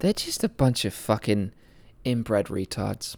They're just a bunch of fucking inbred retards.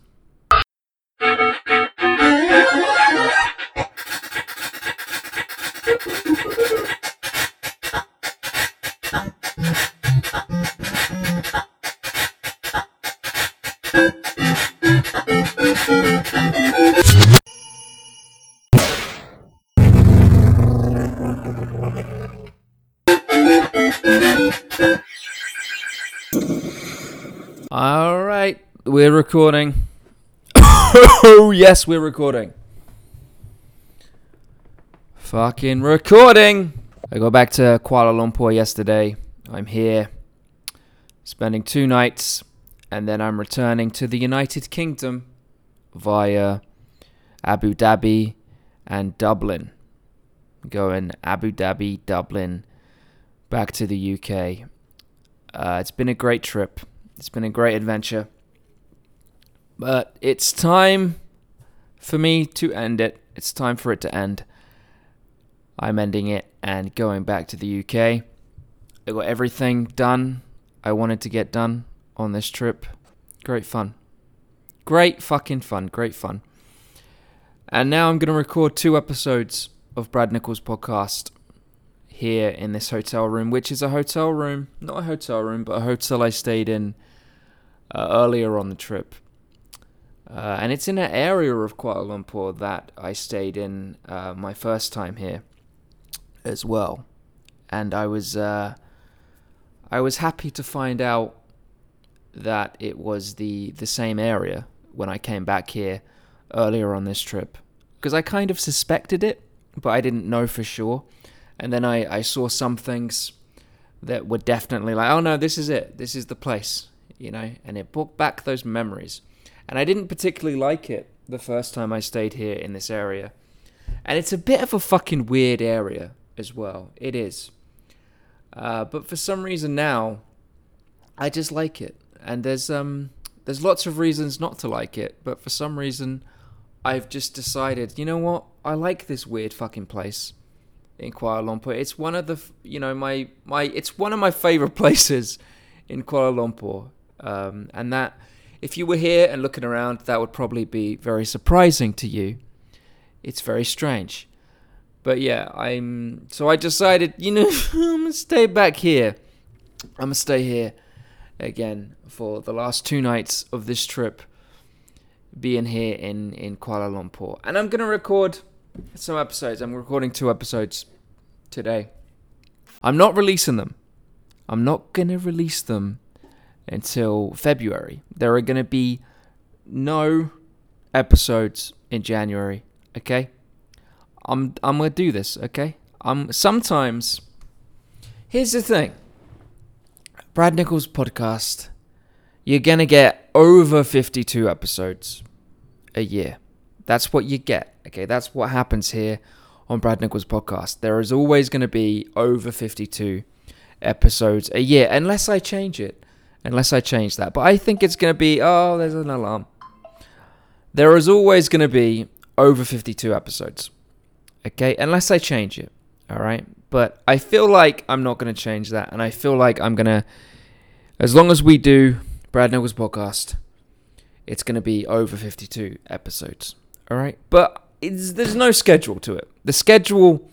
Recording. oh, yes, we're recording. Fucking recording. I got back to Kuala Lumpur yesterday. I'm here spending two nights and then I'm returning to the United Kingdom via Abu Dhabi and Dublin. Going Abu Dhabi, Dublin, back to the UK. Uh, it's been a great trip. It's been a great adventure. But it's time for me to end it. It's time for it to end. I'm ending it and going back to the UK. I got everything done I wanted to get done on this trip. Great fun. Great fucking fun. Great fun. And now I'm going to record two episodes of Brad Nichols' podcast here in this hotel room, which is a hotel room, not a hotel room, but a hotel I stayed in uh, earlier on the trip. Uh, and it's in an area of Kuala Lumpur that I stayed in uh, my first time here as well. And I was uh, I was happy to find out that it was the the same area when I came back here earlier on this trip because I kind of suspected it, but I didn't know for sure. And then I, I saw some things that were definitely like, oh no, this is it. This is the place you know, and it brought back those memories. And I didn't particularly like it the first time I stayed here in this area. And it's a bit of a fucking weird area as well. It is. Uh, but for some reason now, I just like it. And there's um there's lots of reasons not to like it, but for some reason I've just decided, you know what? I like this weird fucking place in Kuala Lumpur. It's one of the, you know, my my it's one of my favorite places in Kuala Lumpur. Um, and that, if you were here and looking around, that would probably be very surprising to you. It's very strange. But yeah, I'm. So I decided, you know, I'm gonna stay back here. I'm gonna stay here again for the last two nights of this trip, being here in in Kuala Lumpur, and I'm gonna record some episodes. I'm recording two episodes today. I'm not releasing them. I'm not gonna release them until February. There are going to be no episodes in January, okay? I'm I'm going to do this, okay? Um sometimes Here's the thing. Brad Nichols podcast, you're going to get over 52 episodes a year. That's what you get, okay? That's what happens here on Brad Nichols podcast. There is always going to be over 52 episodes a year unless I change it unless I change that. But I think it's going to be, oh, there's an alarm. There is always going to be over 52 episodes. Okay, unless I change it. All right. But I feel like I'm not going to change that. And I feel like I'm going to, as long as we do Brad Nichols podcast, it's going to be over 52 episodes. All right. But there's no schedule to it. The schedule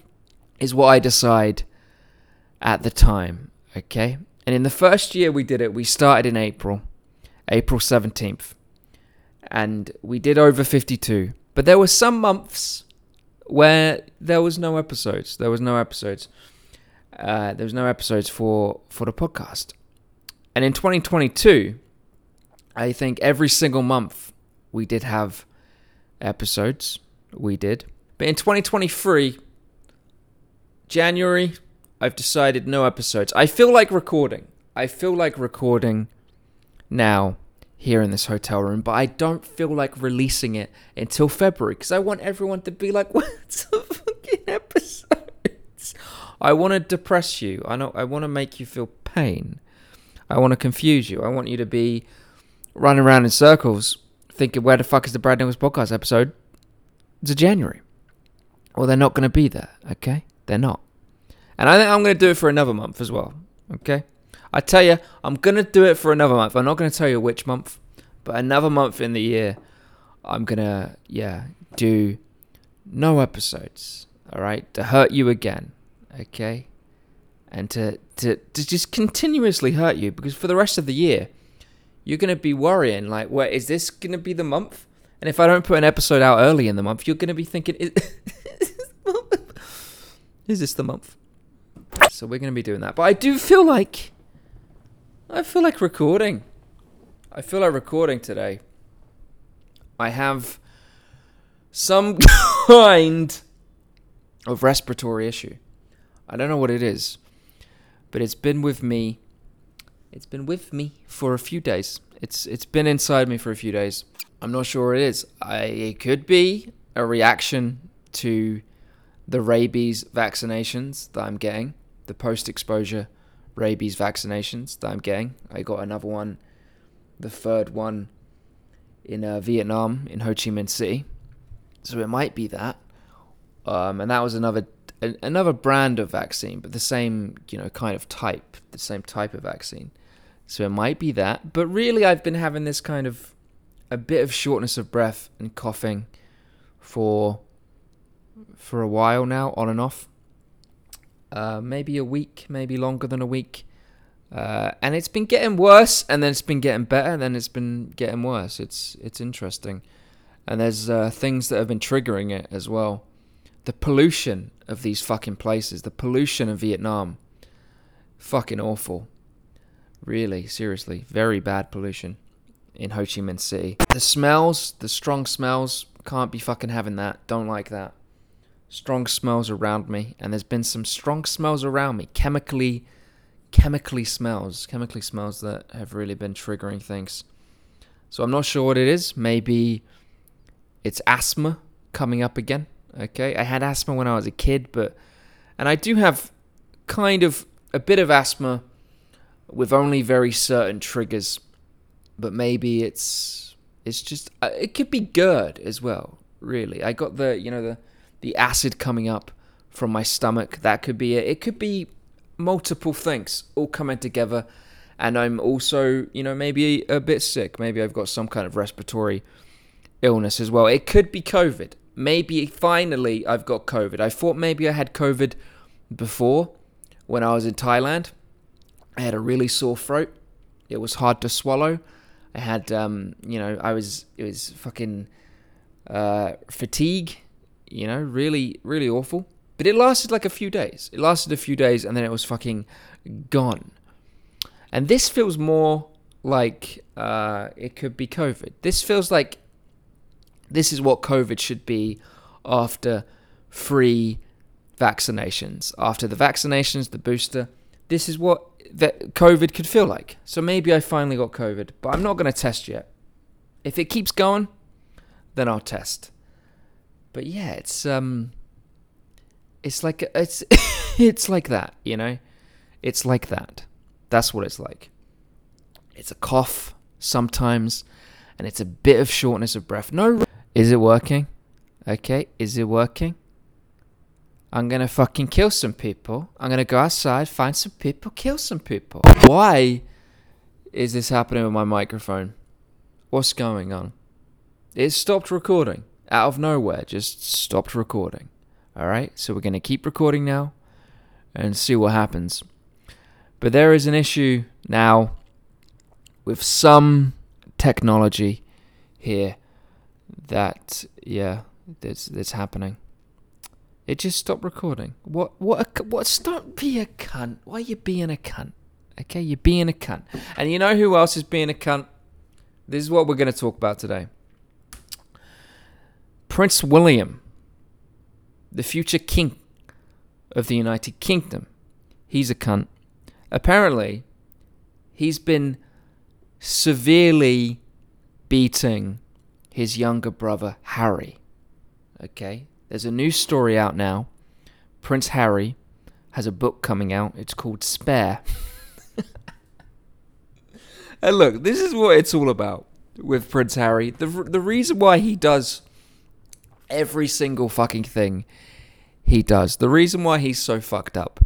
is what I decide at the time. Okay. And in the first year we did it, we started in April, April 17th. And we did over 52. But there were some months where there was no episodes. There was no episodes. Uh, there was no episodes for, for the podcast. And in 2022, I think every single month we did have episodes. We did. But in 2023, January, I've decided no episodes. I feel like recording. I feel like recording now here in this hotel room, but I don't feel like releasing it until February because I want everyone to be like, "What's the fucking episodes?" I want to depress you. I. I want to make you feel pain. I want to confuse you. I want you to be running around in circles, thinking, "Where the fuck is the Brad Nichols podcast episode?" It's a January. Well, they're not going to be there, okay? They're not. And I think I'm going to do it for another month as well, okay? I tell you, I'm going to do it for another month. I'm not going to tell you which month, but another month in the year, I'm going to, yeah, do no episodes, all right? To hurt you again, okay? And to, to, to just continuously hurt you because for the rest of the year, you're going to be worrying, like, wait, is this going to be the month? And if I don't put an episode out early in the month, you're going to be thinking, is, is this the month? So we're going to be doing that. But I do feel like, I feel like recording. I feel like recording today. I have some kind of respiratory issue. I don't know what it is, but it's been with me. It's been with me for a few days. It's it's been inside me for a few days. I'm not sure it is. I, it could be a reaction to the rabies vaccinations that I'm getting, the post-exposure rabies vaccinations that I'm getting. I got another one, the third one in uh, Vietnam in Ho Chi Minh City. So it might be that. Um, and that was another another brand of vaccine, but the same you know kind of type, the same type of vaccine. So it might be that. But really, I've been having this kind of a bit of shortness of breath and coughing for for a while now, on and off. Uh, maybe a week, maybe longer than a week. Uh, and it's been getting worse, and then it's been getting better, and then it's been getting worse. It's it's interesting, and there's uh, things that have been triggering it as well. The pollution of these fucking places, the pollution of Vietnam, fucking awful. Really, seriously, very bad pollution in Ho Chi Minh City. The smells, the strong smells, can't be fucking having that. Don't like that. Strong smells around me, and there's been some strong smells around me, chemically, chemically smells, chemically smells that have really been triggering things. So I'm not sure what it is. Maybe it's asthma coming up again. Okay, I had asthma when I was a kid, but and I do have kind of a bit of asthma with only very certain triggers but maybe it's it's just uh, it could be GERD as well. Really, I got the you know the the acid coming up from my stomach. That could be it. It could be multiple things all coming together, and I'm also you know maybe a bit sick. Maybe I've got some kind of respiratory illness as well. It could be COVID. Maybe finally I've got COVID. I thought maybe I had COVID before when I was in Thailand. I had a really sore throat. It was hard to swallow. I had, um, you know, I was, it was fucking uh, fatigue, you know, really, really awful. But it lasted like a few days. It lasted a few days and then it was fucking gone. And this feels more like uh, it could be COVID. This feels like this is what COVID should be after free vaccinations. After the vaccinations, the booster, this is what that COVID could feel like. So maybe I finally got COVID, but I'm not going to test yet. If it keeps going, then I'll test. But yeah, it's um it's like it's it's like that, you know? It's like that. That's what it's like. It's a cough sometimes and it's a bit of shortness of breath. No is it working? Okay, is it working? I'm gonna fucking kill some people. I'm gonna go outside, find some people, kill some people. Why is this happening with my microphone? What's going on? It stopped recording out of nowhere, just stopped recording. Alright, so we're gonna keep recording now and see what happens. But there is an issue now with some technology here that, yeah, that's, that's happening. It just stopped recording. What? What? What? Stop being a cunt. Why are you being a cunt? Okay, you're being a cunt. And you know who else is being a cunt? This is what we're going to talk about today. Prince William, the future king of the United Kingdom. He's a cunt. Apparently, he's been severely beating his younger brother, Harry. Okay? There's a new story out now. Prince Harry has a book coming out. It's called Spare. and look, this is what it's all about with Prince Harry. The the reason why he does Every single fucking thing he does. The reason why he's so fucked up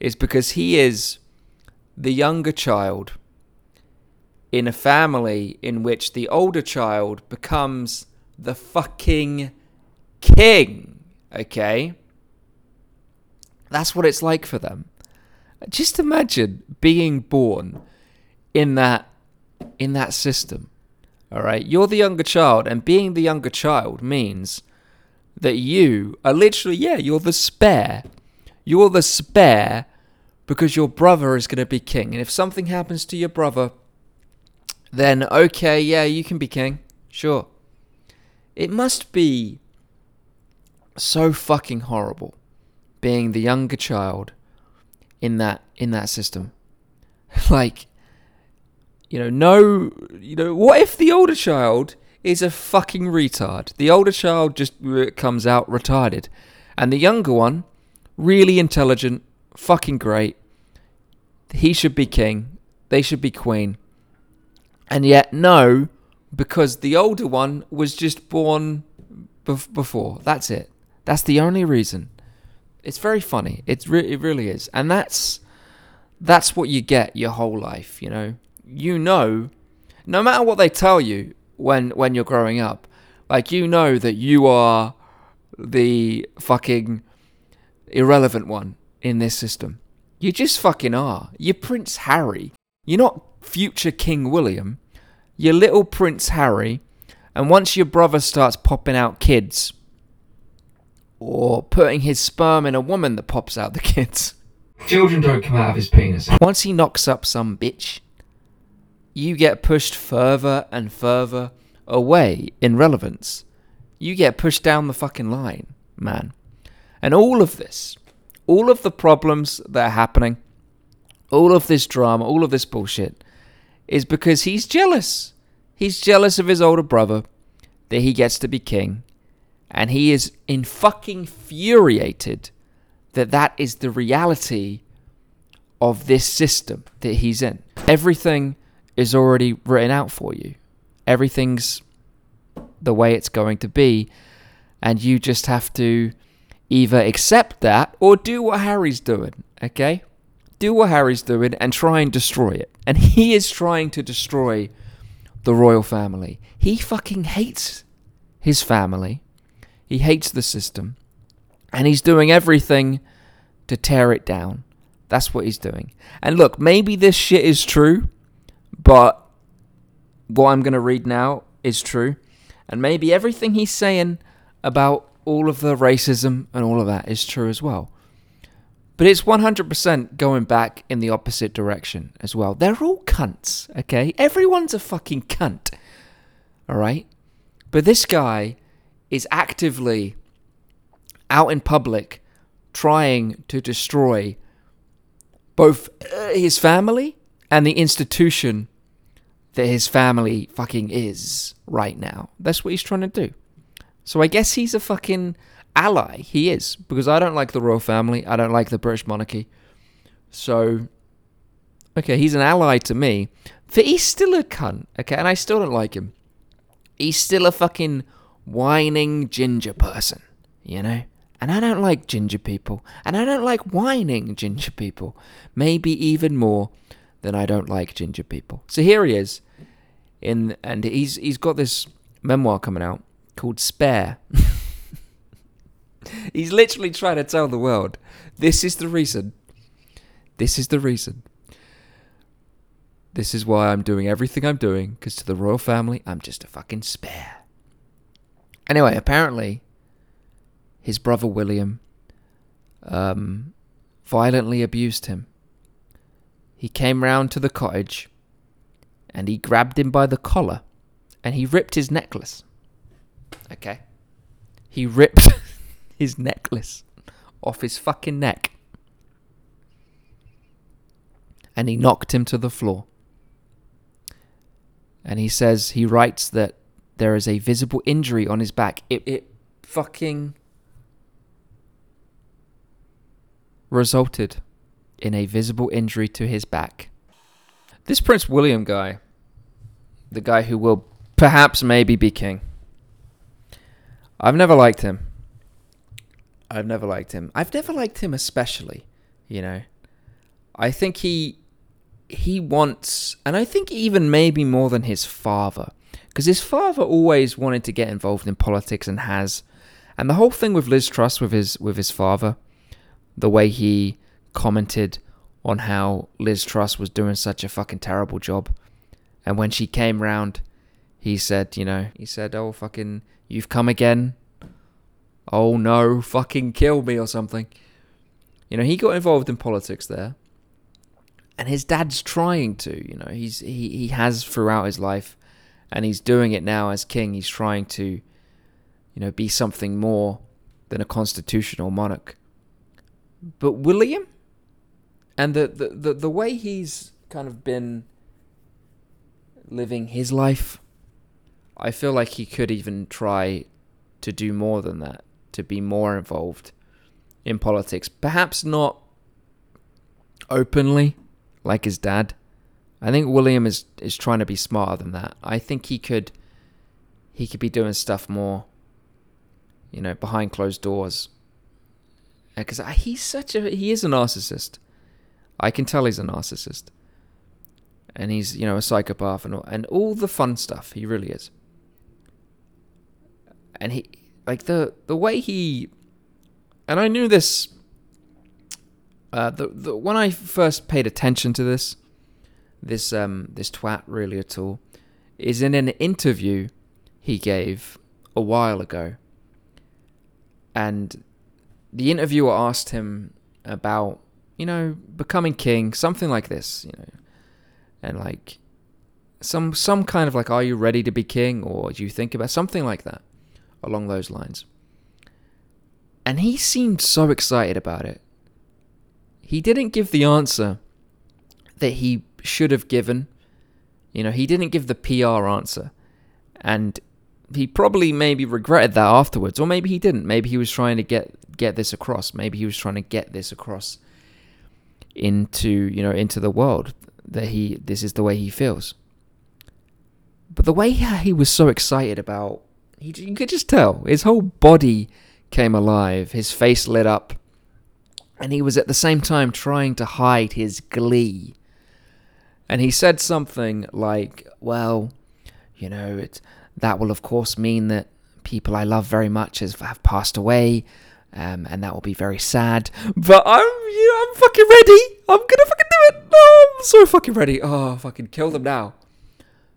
is because he is the younger child in a family in which the older child becomes the fucking king. Okay? That's what it's like for them. Just imagine being born in that in that system. All right? You're the younger child and being the younger child means that you are literally yeah, you're the spare. You're the spare because your brother is going to be king. And if something happens to your brother, then okay, yeah, you can be king. Sure. It must be so fucking horrible being the younger child in that in that system. like you know, no you know, what if the older child is a fucking retard? The older child just comes out retarded and the younger one really intelligent, fucking great. He should be king. They should be queen. And yet, no, because the older one was just born bef- before. That's it. That's the only reason. It's very funny. It's re- it really is, and that's that's what you get your whole life. You know, you know, no matter what they tell you when when you're growing up, like you know that you are the fucking irrelevant one in this system. You just fucking are. You're Prince Harry. You're not future King William. You're little Prince Harry. And once your brother starts popping out kids, or putting his sperm in a woman that pops out the kids. Children don't come out of his penis. Once he knocks up some bitch, you get pushed further and further away in relevance. You get pushed down the fucking line, man. And all of this, all of the problems that are happening, all of this drama, all of this bullshit, is because he's jealous. He's jealous of his older brother that he gets to be king and he is in fucking infuriated that that is the reality of this system that he's in. Everything is already written out for you. Everything's the way it's going to be, and you just have to either accept that or do what Harry's doing, okay? Do what Harry's doing and try and destroy it. And he is trying to destroy the royal family. He fucking hates his family. He hates the system. And he's doing everything to tear it down. That's what he's doing. And look, maybe this shit is true, but what I'm going to read now is true. And maybe everything he's saying about all of the racism and all of that is true as well. But it's 100% going back in the opposite direction as well. They're all cunts, okay? Everyone's a fucking cunt, alright? But this guy is actively out in public trying to destroy both uh, his family and the institution that his family fucking is right now. That's what he's trying to do. So I guess he's a fucking ally. He is. Because I don't like the royal family. I don't like the British monarchy. So, okay, he's an ally to me. But he's still a cunt, okay? And I still don't like him. He's still a fucking whining ginger person, you know? And I don't like ginger people. And I don't like whining ginger people. Maybe even more than I don't like ginger people. So here he is. In and he's he's got this memoir coming out called Spare. he's literally trying to tell the world this is the reason. This is the reason. This is why I'm doing everything I'm doing because to the royal family I'm just a fucking spare. Anyway, apparently, his brother William um, violently abused him. He came round to the cottage and he grabbed him by the collar and he ripped his necklace. Okay? He ripped his necklace off his fucking neck and he knocked him to the floor. And he says, he writes that there is a visible injury on his back. It, it fucking resulted in a visible injury to his back. This Prince William guy, the guy who will perhaps maybe be king, I've never liked him. I've never liked him. I've never liked him especially, you know. I think he he wants and I think even maybe more than his father because his father always wanted to get involved in politics and has and the whole thing with Liz Truss with his with his father the way he commented on how Liz Truss was doing such a fucking terrible job and when she came round he said, you know, he said, "Oh fucking you've come again." Oh no, fucking kill me or something. You know, he got involved in politics there. And his dad's trying to, you know, he's he, he has throughout his life and he's doing it now as king. He's trying to, you know, be something more than a constitutional monarch. But William and the, the, the, the way he's kind of been living his life, I feel like he could even try to do more than that to be more involved in politics. Perhaps not openly like his dad. I think William is is trying to be smarter than that. I think he could he could be doing stuff more you know, behind closed doors. Uh, because uh, he's such a he is a narcissist. I can tell he's a narcissist. And he's, you know, a psychopath and all, and all the fun stuff. He really is. And he like the the way he and I knew this uh, the, the when I first paid attention to this this um this twat really at all is in an interview he gave a while ago and the interviewer asked him about you know becoming king something like this you know and like some some kind of like are you ready to be king or do you think about something like that along those lines. And he seemed so excited about it. He didn't give the answer that he should have given. You know, he didn't give the PR answer. And he probably maybe regretted that afterwards or maybe he didn't. Maybe he was trying to get get this across. Maybe he was trying to get this across into, you know, into the world that he this is the way he feels. But the way he was so excited about he, you could just tell his whole body came alive, his face lit up, and he was at the same time trying to hide his glee. And he said something like, "Well, you know, it that will of course mean that people I love very much have passed away." Um, and that will be very sad. But I'm, you know, I'm fucking ready. I'm gonna fucking it. Oh, I'm so fucking ready. Oh, fucking kill them now.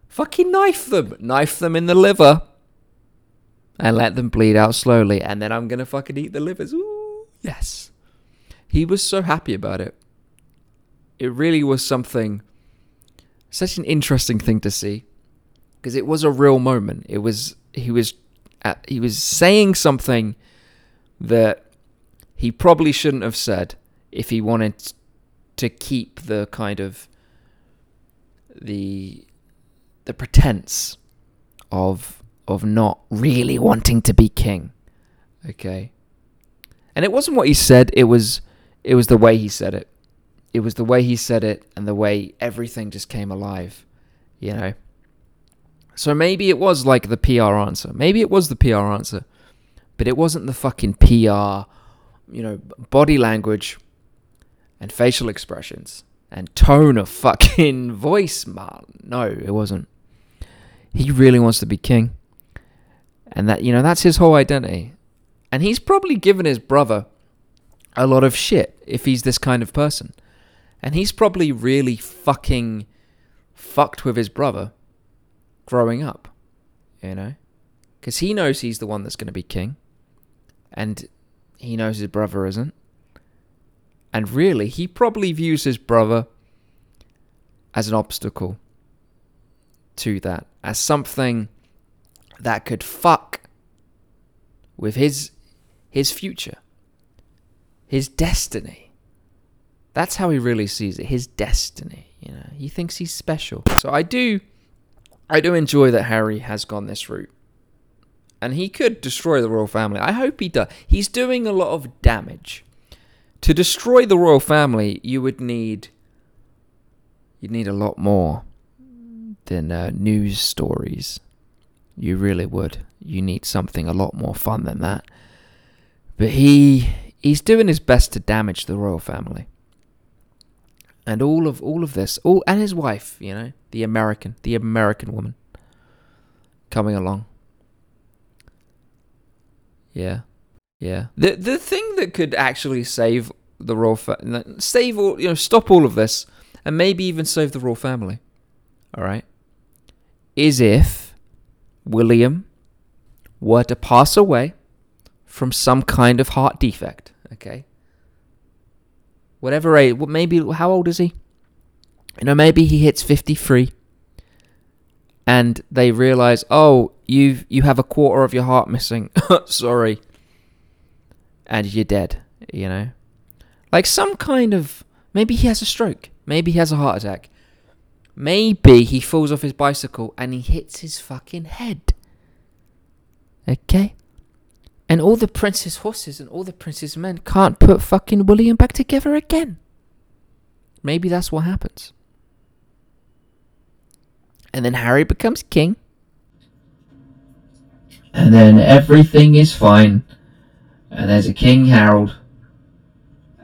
Fucking knife them. Knife them in the liver and let them bleed out slowly, and then I'm gonna fucking eat the livers. Ooh, yes. He was so happy about it. It really was something, such an interesting thing to see, because it was a real moment. It was he was at, he was saying something that he probably shouldn't have said if he wanted to keep the kind of the the pretense of of not really wanting to be king. Okay. And it wasn't what he said, it was it was the way he said it. It was the way he said it and the way everything just came alive, you know. So maybe it was like the PR answer. Maybe it was the PR answer. But it wasn't the fucking PR, you know, body language and facial expressions and tone of fucking voice, man. No, it wasn't. He really wants to be king. And that, you know, that's his whole identity. And he's probably given his brother a lot of shit if he's this kind of person. And he's probably really fucking fucked with his brother growing up, you know? Because he knows he's the one that's going to be king. And he knows his brother isn't. And really, he probably views his brother as an obstacle to that, as something that could fuck with his his future, his destiny. That's how he really sees it. His destiny. You know, he thinks he's special. So I do, I do enjoy that Harry has gone this route, and he could destroy the royal family. I hope he does. He's doing a lot of damage. To destroy the royal family, you would need, you'd need a lot more than uh, news stories You really would. You need something a lot more fun than that. But he he's doing his best to damage the royal family. And all of all of this, all and his wife, you know, the American, the American woman coming along. Yeah. Yeah. The the thing that could actually save the royal fa- save all, you know, stop all of this and maybe even save the royal family. All right? Is if William were to pass away from some kind of heart defect, okay? Whatever age, maybe how old is he? You know, maybe he hits 53 and they realize, "Oh, you you have a quarter of your heart missing. Sorry." And you're dead, you know? Like some kind of maybe he has a stroke, maybe he has a heart attack. Maybe he falls off his bicycle and he hits his fucking head. Okay? And all the prince's horses and all the prince's men can't put fucking William back together again. Maybe that's what happens. And then Harry becomes king. And then everything is fine. And there's a King Harold.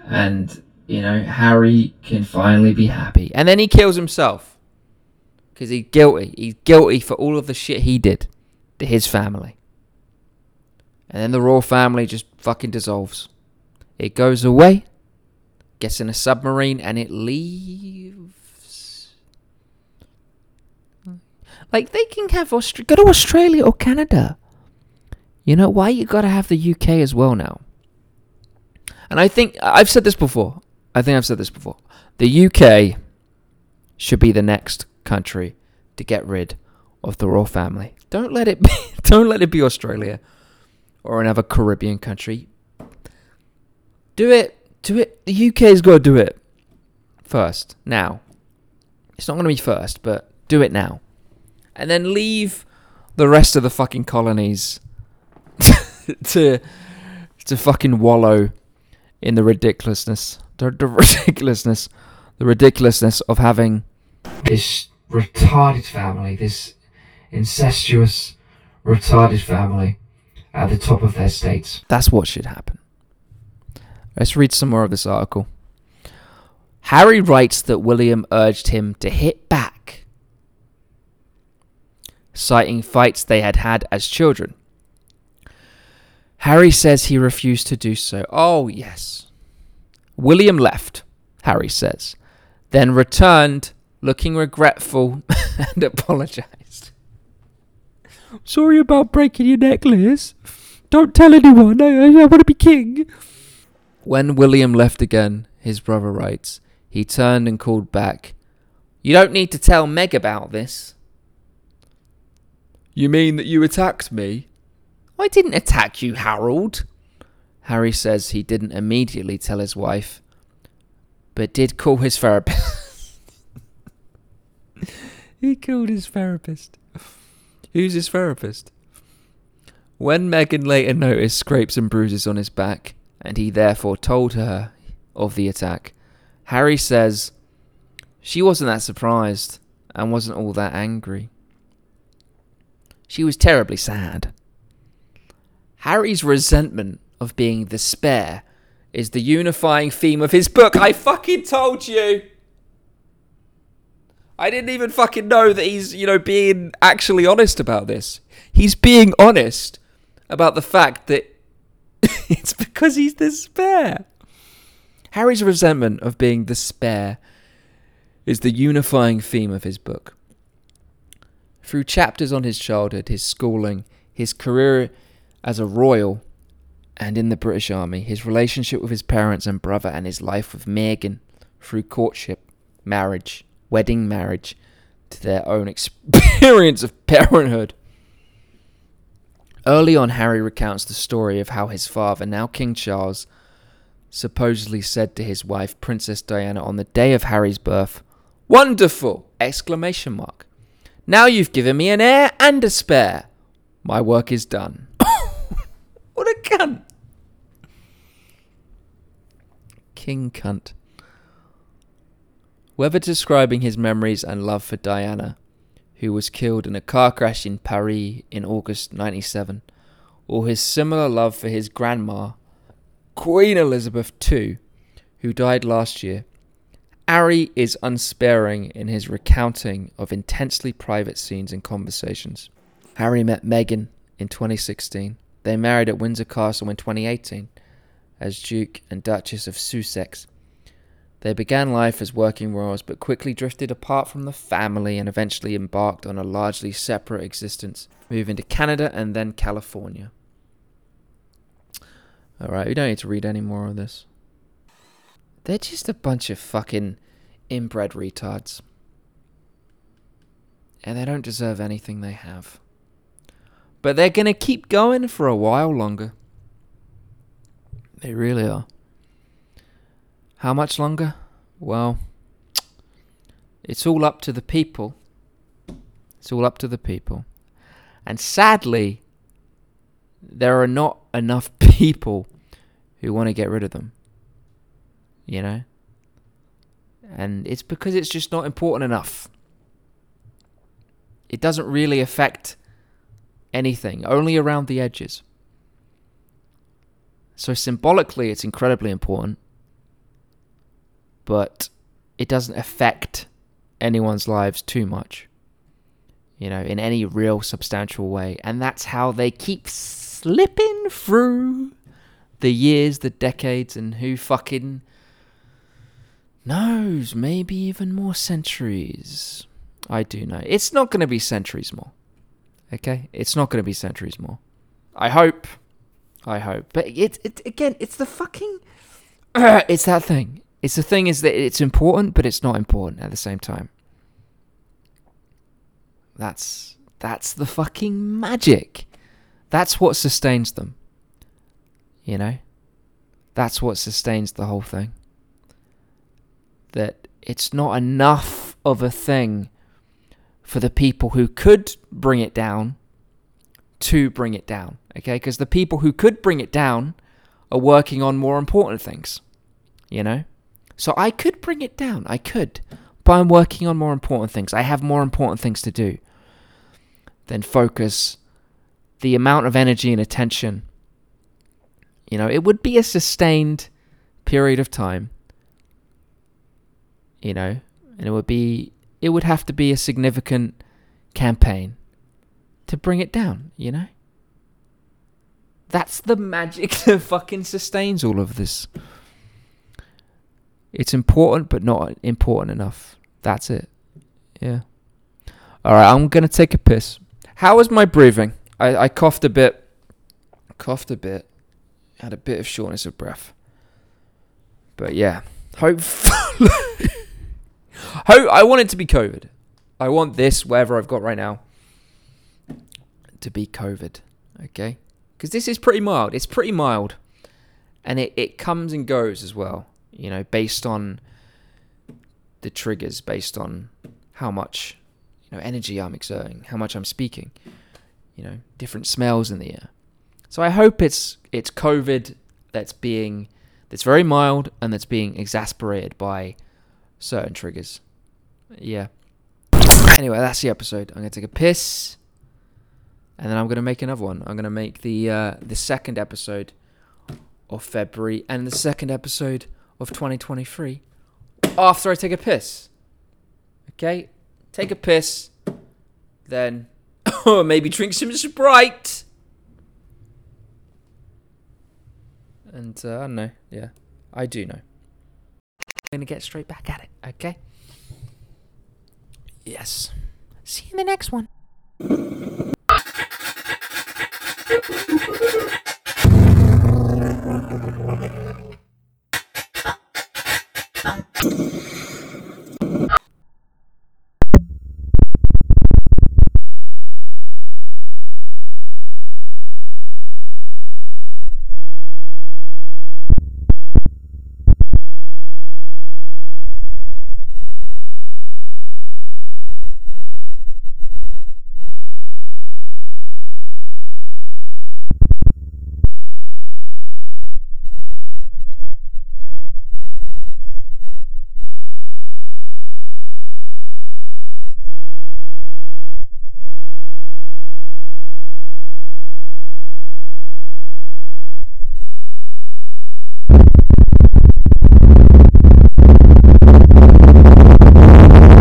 And, you know, Harry can finally be happy. And then he kills himself. Because he's guilty. He's guilty for all of the shit he did to his family. And then the royal family just fucking dissolves. It goes away, gets in a submarine, and it leaves. Like they can have Aust- go to Australia or Canada. You know why you gotta have the UK as well now? And I think I've said this before. I think I've said this before. The UK should be the next country to get rid of the royal family. Don't let it be. Don't let it be Australia or another Caribbean country. Do it. Do it. The UK's got to do it first. Now. It's not going to be first, but do it now. And then leave the rest of the fucking colonies to to fucking wallow in the ridiculousness. The, the ridiculousness. The ridiculousness of having this retarded family, this incestuous, retarded family at the top of their states. That's what should happen. Let's read some more of this article. Harry writes that William urged him to hit back, citing fights they had had as children. Harry says he refused to do so. Oh, yes. William left, Harry says, then returned looking regretful and apologized. Sorry about breaking your necklace. Don't tell anyone. I, I, I want to be king. When William left again, his brother writes, he turned and called back, You don't need to tell Meg about this. You mean that you attacked me? I didn't attack you, Harold. Harry says he didn't immediately tell his wife, but did call his therapist. he called his therapist. Who's his therapist? When Meghan later noticed scrapes and bruises on his back, and he therefore told her of the attack, Harry says she wasn't that surprised and wasn't all that angry. She was terribly sad. Harry's resentment of being the spare is the unifying theme of his book. I fucking told you! I didn't even fucking know that he's, you know, being actually honest about this. He's being honest about the fact that it's because he's the spare. Harry's resentment of being the spare is the unifying theme of his book. Through chapters on his childhood, his schooling, his career as a royal, and in the British Army, his relationship with his parents and brother, and his life with Meghan through courtship, marriage, wedding marriage, to their own experience of parenthood. Early on, Harry recounts the story of how his father, now King Charles, supposedly said to his wife, Princess Diana, on the day of Harry's birth, Wonderful! Exclamation mark. Now you've given me an heir and a spare. My work is done. Cunt. King cunt. Whether describing his memories and love for Diana, who was killed in a car crash in Paris in August 97, or his similar love for his grandma, Queen Elizabeth II, who died last year, Harry is unsparing in his recounting of intensely private scenes and conversations. Harry met Meghan in 2016. They married at Windsor Castle in 2018 as Duke and Duchess of Sussex. They began life as working royals but quickly drifted apart from the family and eventually embarked on a largely separate existence, moving to Canada and then California. Alright, we don't need to read any more of this. They're just a bunch of fucking inbred retards. And they don't deserve anything they have. But they're going to keep going for a while longer. They really are. How much longer? Well, it's all up to the people. It's all up to the people. And sadly, there are not enough people who want to get rid of them. You know? And it's because it's just not important enough. It doesn't really affect anything, only around the edges. So symbolically, it's incredibly important, but it doesn't affect anyone's lives too much, you know, in any real substantial way. And that's how they keep slipping through the years, the decades, and who fucking knows? Maybe even more centuries. I do know. It's not going to be centuries more. Okay? It's not going to be centuries more. I hope. I hope. But it, it again, it's the fucking. it's that thing. It's the thing is that it's important, but it's not important at the same time. That's that's the fucking magic. That's what sustains them. You know? That's what sustains the whole thing. That it's not enough of a thing for the people who could bring it down to bring it down. Okay? Because the people who could bring it down are working on more important things. You know? So I could bring it down. I could. But I'm working on more important things. I have more important things to do than focus the amount of energy and attention. You know, it would be a sustained period of time. You know, and it would be it would have to be a significant campaign to bring it down, you know? That's the magic that fucking sustains all of this. It's important, but not important enough. That's it. Yeah. All right, I'm gonna take a piss. How was my breathing? I, I coughed a bit. Coughed a bit. Had a bit of shortness of breath. But yeah, hopefully. I want it to be COVID. I want this, whatever I've got right now, to be COVID. Okay? Because this is pretty mild. It's pretty mild. And it, it comes and goes as well, you know, based on the triggers, based on how much, you know, energy I'm exerting, how much I'm speaking, you know, different smells in the air. So I hope it's it's COVID that's being that's very mild and that's being exasperated by certain triggers. Yeah. Anyway, that's the episode. I'm gonna take a piss, and then I'm gonna make another one. I'm gonna make the uh, the second episode of February and the second episode of 2023 after I take a piss. Okay, take a piss, then maybe drink some Sprite, and uh, I don't know. Yeah, I do know. I'm gonna get straight back at it. Okay. Yes. See you in the next one.